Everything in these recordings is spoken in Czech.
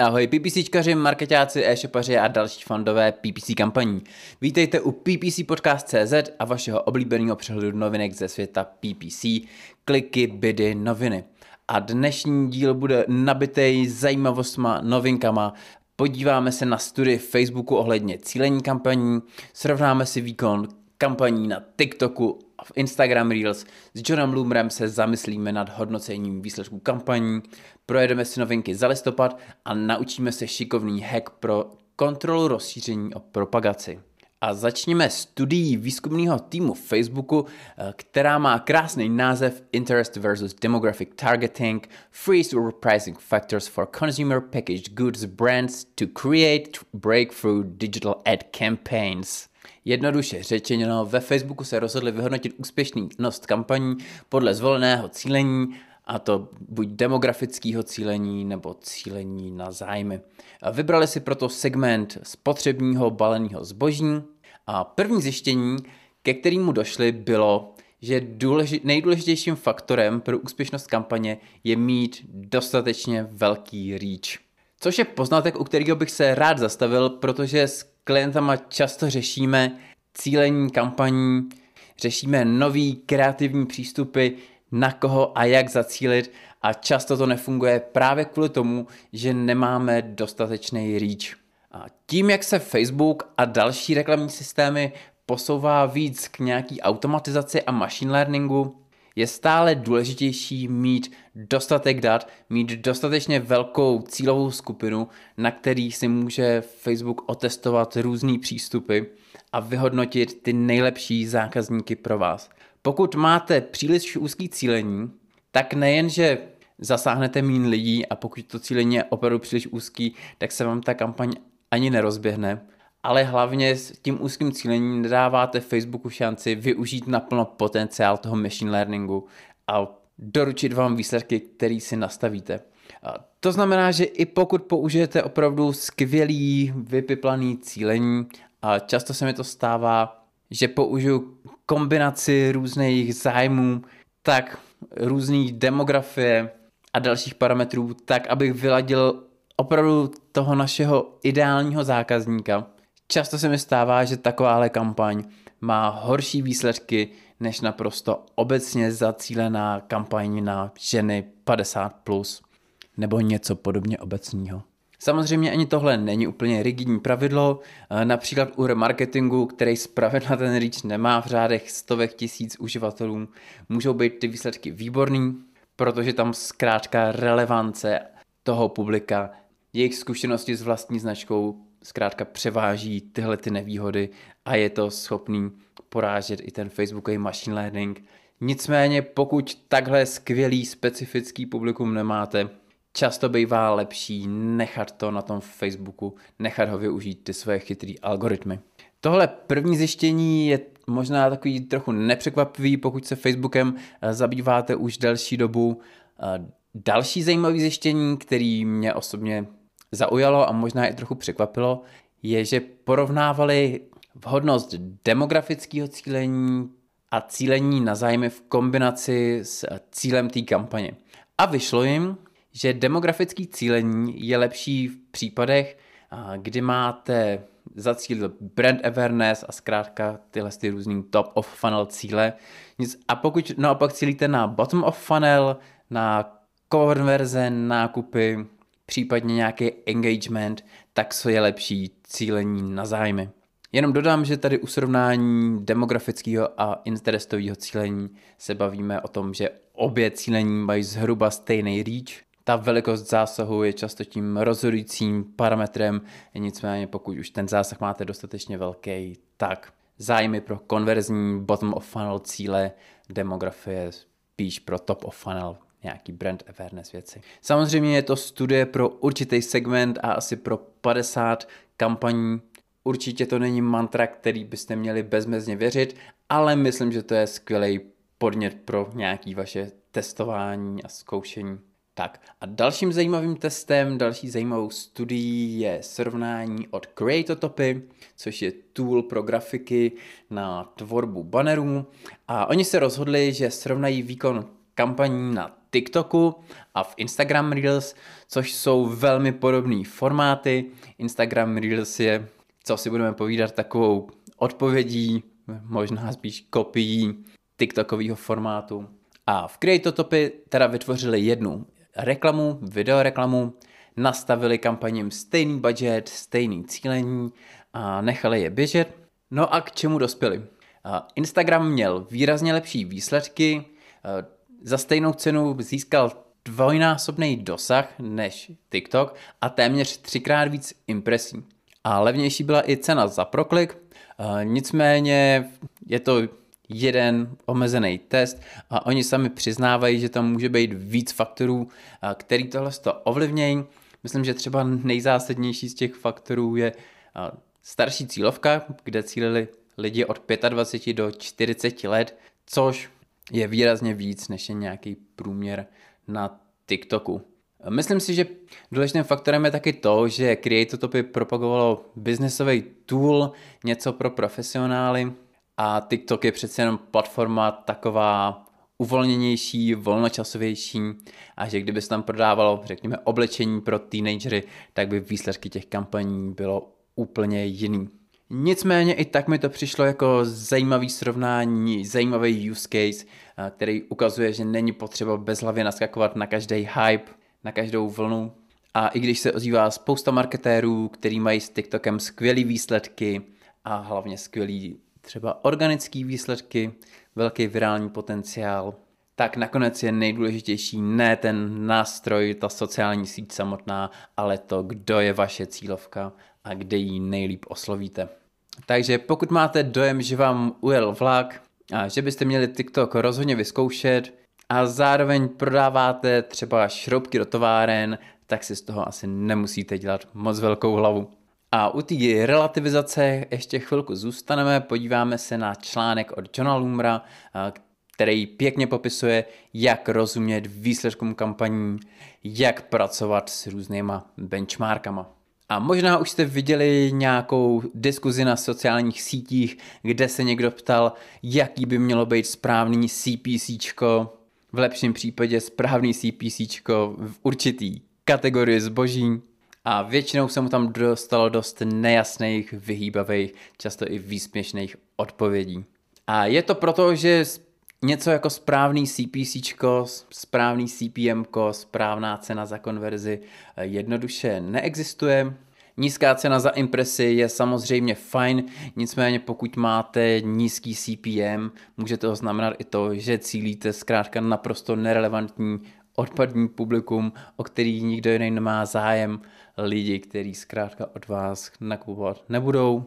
Ahoj PPCčkaři, marketáci, e-shopaři a další fandové PPC kampaní. Vítejte u PPC Podcast.cz a vašeho oblíbeného přehledu novinek ze světa PPC, kliky, bidy, noviny. A dnešní díl bude nabitý zajímavostma, novinkama, podíváme se na studii Facebooku ohledně cílení kampaní, srovnáme si výkon kampaní na TikToku v Instagram Reels. S Johnem Loomerem se zamyslíme nad hodnocením výsledků kampaní, projedeme si novinky za listopad a naučíme se šikovný hack pro kontrolu rozšíření o propagaci. A začněme studií výzkumného týmu Facebooku, eh, která má krásný název Interest versus Demographic Targeting, Freeze Pricing Factors for Consumer Packaged Goods Brands to Create Breakthrough Digital Ad Campaigns. Jednoduše řečeno, ve Facebooku se rozhodli vyhodnotit úspěšnost kampaní podle zvoleného cílení, a to buď demografického cílení nebo cílení na zájmy. Vybrali si proto segment spotřebního baleného zboží a první zjištění, ke kterému došli, bylo, že důleži- nejdůležitějším faktorem pro úspěšnost kampaně je mít dostatečně velký reach. Což je poznatek, u kterého bych se rád zastavil, protože s klientama často řešíme cílení kampaní, řešíme nový kreativní přístupy, na koho a jak zacílit. A často to nefunguje právě kvůli tomu, že nemáme dostatečný reach. A tím, jak se Facebook a další reklamní systémy posouvá víc k nějaký automatizaci a machine learningu, je stále důležitější mít dostatek dat, mít dostatečně velkou cílovou skupinu, na který si může Facebook otestovat různé přístupy a vyhodnotit ty nejlepší zákazníky pro vás. Pokud máte příliš úzký cílení, tak nejen, že zasáhnete mín lidí a pokud to cílení je opravdu příliš úzký, tak se vám ta kampaň ani nerozběhne, ale hlavně s tím úzkým cílením nedáváte Facebooku šanci využít naplno potenciál toho machine learningu a doručit vám výsledky, který si nastavíte. To znamená, že i pokud použijete opravdu skvělý, vypiplaný cílení, a často se mi to stává, že použiju kombinaci různých zájmů, tak různých demografie a dalších parametrů, tak abych vyladil opravdu toho našeho ideálního zákazníka, Často se mi stává, že takováhle kampaň má horší výsledky než naprosto obecně zacílená kampaň na ženy 50+, plus, nebo něco podobně obecného. Samozřejmě ani tohle není úplně rigidní pravidlo, například u remarketingu, který zpravidla ten reach nemá v řádech stovek tisíc uživatelů, můžou být ty výsledky výborný, protože tam zkrátka relevance toho publika, jejich zkušenosti s vlastní značkou zkrátka převáží tyhle ty nevýhody a je to schopný porážet i ten Facebookový machine learning. Nicméně pokud takhle skvělý specifický publikum nemáte, často bývá lepší nechat to na tom Facebooku, nechat ho využít ty své chytrý algoritmy. Tohle první zjištění je možná takový trochu nepřekvapivý, pokud se Facebookem eh, zabýváte už delší dobu. Eh, další zajímavé zjištění, který mě osobně zaujalo a možná i trochu překvapilo, je, že porovnávali vhodnost demografického cílení a cílení na zájmy v kombinaci s cílem té kampaně. A vyšlo jim, že demografický cílení je lepší v případech, kdy máte za cíl brand awareness a zkrátka tyhle ty různý top of funnel cíle. A pokud naopak cílíte na bottom of funnel, na konverze, nákupy, případně nějaký engagement, tak co je lepší cílení na zájmy. Jenom dodám, že tady u srovnání demografického a interestového cílení se bavíme o tom, že obě cílení mají zhruba stejný reach. Ta velikost zásahu je často tím rozhodujícím parametrem, nicméně pokud už ten zásah máte dostatečně velký, tak zájmy pro konverzní bottom of funnel cíle, demografie spíš pro top of funnel nějaký brand awareness věci. Samozřejmě je to studie pro určitý segment a asi pro 50 kampaní. Určitě to není mantra, který byste měli bezmezně věřit, ale myslím, že to je skvělý podnět pro nějaký vaše testování a zkoušení. Tak a dalším zajímavým testem, další zajímavou studií je srovnání od Creatotopy, což je tool pro grafiky na tvorbu bannerů. A oni se rozhodli, že srovnají výkon kampaní na TikToku a v Instagram Reels, což jsou velmi podobné formáty. Instagram Reels je, co si budeme povídat, takovou odpovědí, možná spíš kopií TikTokového formátu. A v Creatotopy teda vytvořili jednu reklamu, videoreklamu, nastavili kampaním stejný budget, stejný cílení a nechali je běžet. No a k čemu dospěli? Instagram měl výrazně lepší výsledky, za stejnou cenu získal dvojnásobný dosah než TikTok a téměř třikrát víc impresí. A levnější byla i cena za proklik, nicméně je to jeden omezený test a oni sami přiznávají, že tam může být víc faktorů, který tohle to ovlivnějí. Myslím, že třeba nejzásadnější z těch faktorů je starší cílovka, kde cílili lidi od 25 do 40 let, což je výrazně víc než je nějaký průměr na TikToku. Myslím si, že důležitým faktorem je taky to, že Creatotopy propagovalo biznesový tool, něco pro profesionály a TikTok je přece jenom platforma taková uvolněnější, volnočasovější a že kdyby se tam prodávalo, řekněme, oblečení pro teenagery, tak by výsledky těch kampaní bylo úplně jiný. Nicméně i tak mi to přišlo jako zajímavý srovnání, zajímavý use case, který ukazuje, že není potřeba bezhlavě naskakovat na každý hype, na každou vlnu. A i když se ozývá spousta marketérů, který mají s TikTokem skvělé výsledky a hlavně skvělý třeba organické výsledky, velký virální potenciál, tak nakonec je nejdůležitější ne ten nástroj, ta sociální síť samotná, ale to, kdo je vaše cílovka a kde ji nejlíp oslovíte. Takže pokud máte dojem, že vám ujel vlak a že byste měli TikTok rozhodně vyzkoušet a zároveň prodáváte třeba šroubky do továren, tak si z toho asi nemusíte dělat moc velkou hlavu. A u té relativizace ještě chvilku zůstaneme, podíváme se na článek od Johna Lumra, který pěkně popisuje, jak rozumět výsledkům kampaní, jak pracovat s různýma benchmarkama. A možná už jste viděli nějakou diskuzi na sociálních sítích, kde se někdo ptal, jaký by mělo být správný CPC, v lepším případě správný CPC v určitý kategorii zboží. A většinou se mu tam dostalo dost nejasných, vyhýbavých, často i výsměšných odpovědí. A je to proto, že něco jako správný CPC, správný CPM, správná cena za konverzi eh, jednoduše neexistuje. Nízká cena za impresi je samozřejmě fajn, nicméně pokud máte nízký CPM, může to znamenat i to, že cílíte zkrátka naprosto nerelevantní odpadní publikum, o který nikdo jiný nemá zájem, lidi, kteří zkrátka od vás nakupovat nebudou.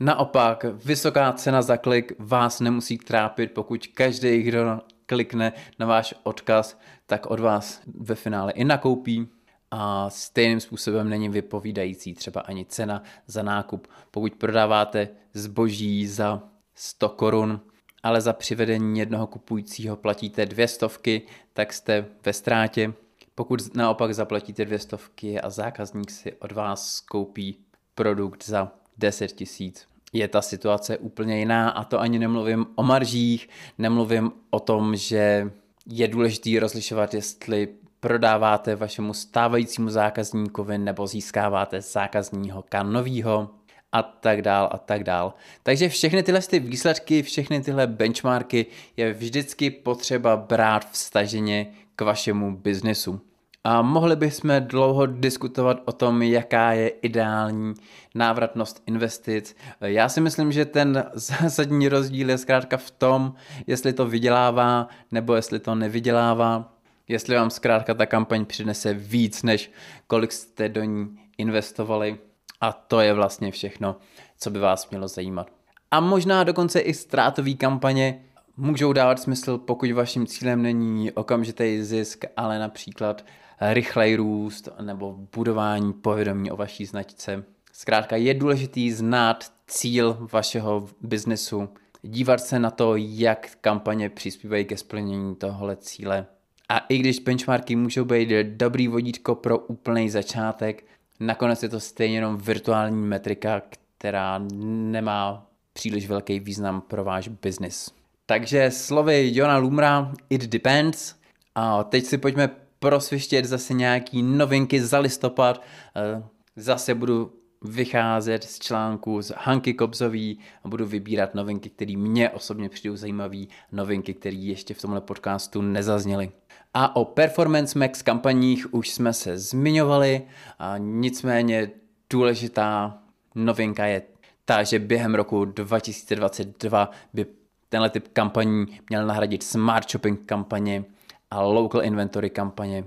Naopak, vysoká cena za klik vás nemusí trápit, pokud každý, kdo klikne na váš odkaz, tak od vás ve finále i nakoupí. A stejným způsobem není vypovídající třeba ani cena za nákup. Pokud prodáváte zboží za 100 korun, ale za přivedení jednoho kupujícího platíte dvě stovky, tak jste ve ztrátě. Pokud naopak zaplatíte dvě stovky a zákazník si od vás koupí produkt za 10 tisíc, je ta situace úplně jiná a to ani nemluvím o maržích, nemluvím o tom, že je důležité rozlišovat, jestli prodáváte vašemu stávajícímu zákazníkovi nebo získáváte zákazního novýho a tak dál a tak dál. Takže všechny tyhle ty výsledky, všechny tyhle benchmarky je vždycky potřeba brát vstaženě k vašemu biznesu. A mohli bychom dlouho diskutovat o tom, jaká je ideální návratnost investic. Já si myslím, že ten zásadní rozdíl je zkrátka v tom, jestli to vydělává nebo jestli to nevydělává. Jestli vám zkrátka ta kampaň přinese víc, než kolik jste do ní investovali. A to je vlastně všechno, co by vás mělo zajímat. A možná dokonce i ztrátové kampaně můžou dávat smysl, pokud vaším cílem není okamžitý zisk, ale například rychlej růst nebo budování povědomí o vaší značce. Zkrátka je důležitý znát cíl vašeho biznesu, dívat se na to, jak kampaně přispívají ke splnění tohohle cíle. A i když benchmarky můžou být dobrý vodítko pro úplný začátek, nakonec je to stejně jenom virtuální metrika, která nemá příliš velký význam pro váš biznis. Takže slovy Jona Lumra, it depends – A teď si pojďme prosvištět zase nějaký novinky za listopad. Eh, zase budu vycházet z článku z Hanky Kobzový a budu vybírat novinky, které mě osobně přijdou zajímavé, novinky, které ještě v tomhle podcastu nezazněly. A o Performance Max kampaních už jsme se zmiňovali, a nicméně důležitá novinka je ta, že během roku 2022 by tenhle typ kampaní měl nahradit Smart Shopping kampaně a Local Inventory kampaně,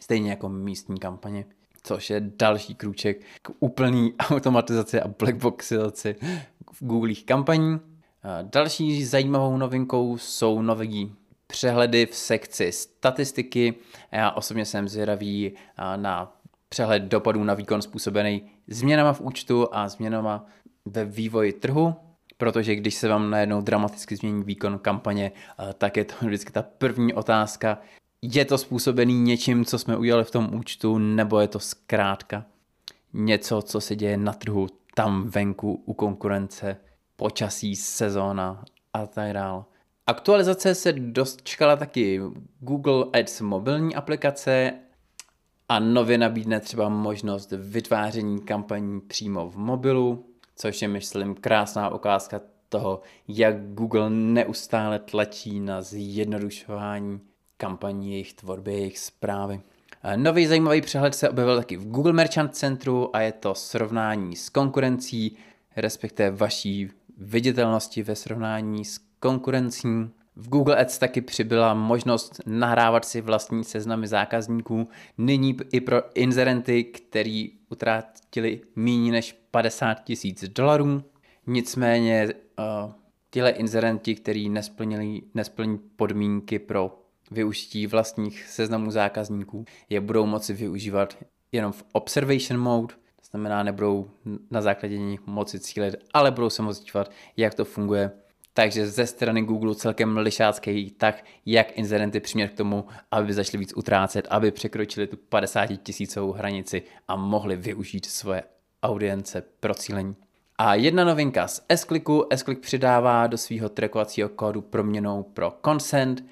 stejně jako místní kampaně což je další krůček k úplný automatizaci a blackboxizaci v Googleích kampaní. Další zajímavou novinkou jsou nový přehledy v sekci statistiky. Já osobně jsem zvědavý na přehled dopadů na výkon způsobený změnama v účtu a změnama ve vývoji trhu, protože když se vám najednou dramaticky změní výkon kampaně, tak je to vždycky ta první otázka, je to způsobený něčím, co jsme udělali v tom účtu, nebo je to zkrátka něco, co se děje na trhu, tam venku u konkurence, počasí, sezóna a tak dále. Aktualizace se dočkala taky Google Ads mobilní aplikace a nově nabídne třeba možnost vytváření kampaní přímo v mobilu, což je, myslím, krásná ukázka toho, jak Google neustále tlačí na zjednodušování kampaní, jejich tvorby, jejich zprávy. Nový zajímavý přehled se objevil taky v Google Merchant Centru a je to srovnání s konkurencí, respektive vaší viditelnosti ve srovnání s konkurencí. V Google Ads taky přibyla možnost nahrávat si vlastní seznamy zákazníků, nyní i pro inzerenty, který utrátili méně než 50 tisíc dolarů. Nicméně uh, tihle inzerenti, kteří nesplnili, nesplní podmínky pro využití vlastních seznamů zákazníků, je budou moci využívat jenom v observation mode, to znamená nebudou na základě nich moci cílit, ale budou se moci dívat, jak to funguje. Takže ze strany Google celkem lišácký tak, jak incidenty přimět k tomu, aby začali víc utrácet, aby překročili tu 50 tisícovou hranici a mohli využít svoje audience pro cílení. A jedna novinka z S-Clicku. S-Click přidává do svého trackovacího kódu proměnou pro consent,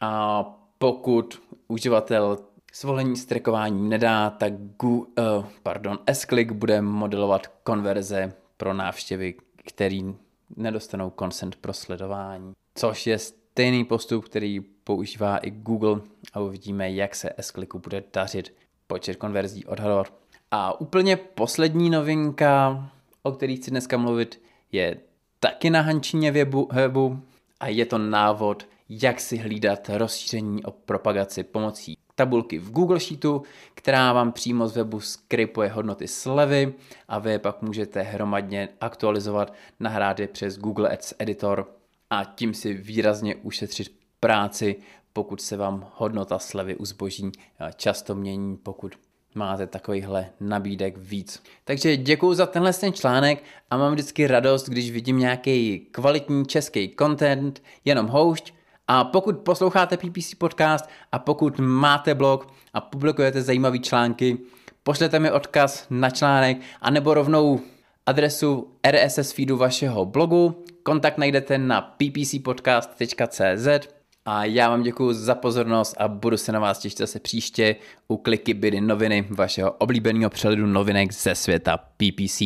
a pokud uživatel svolení s trackováním nedá, tak Gu, uh, pardon, S-Click bude modelovat konverze pro návštěvy, který nedostanou consent pro sledování. Což je stejný postup, který používá i Google a uvidíme, jak se S-Clicku bude dařit počet konverzí odhadovat. A úplně poslední novinka, o které chci dneska mluvit, je taky na Hančině webu, webu a je to návod, jak si hlídat rozšíření o propagaci pomocí tabulky v Google Sheetu, která vám přímo z webu skripuje hodnoty slevy a vy je pak můžete hromadně aktualizovat, nahrát je přes Google Ads Editor a tím si výrazně ušetřit práci, pokud se vám hodnota slevy u zboží často mění, pokud máte takovýchhle nabídek víc. Takže děkuji za tenhle ten článek a mám vždycky radost, když vidím nějaký kvalitní český content, jenom houšť, a pokud posloucháte PPC podcast a pokud máte blog a publikujete zajímavé články, pošlete mi odkaz na článek anebo rovnou adresu RSS feedu vašeho blogu. Kontakt najdete na ppcpodcast.cz a já vám děkuji za pozornost a budu se na vás těšit zase příště u kliky bydy noviny vašeho oblíbeného přehledu novinek ze světa PPC.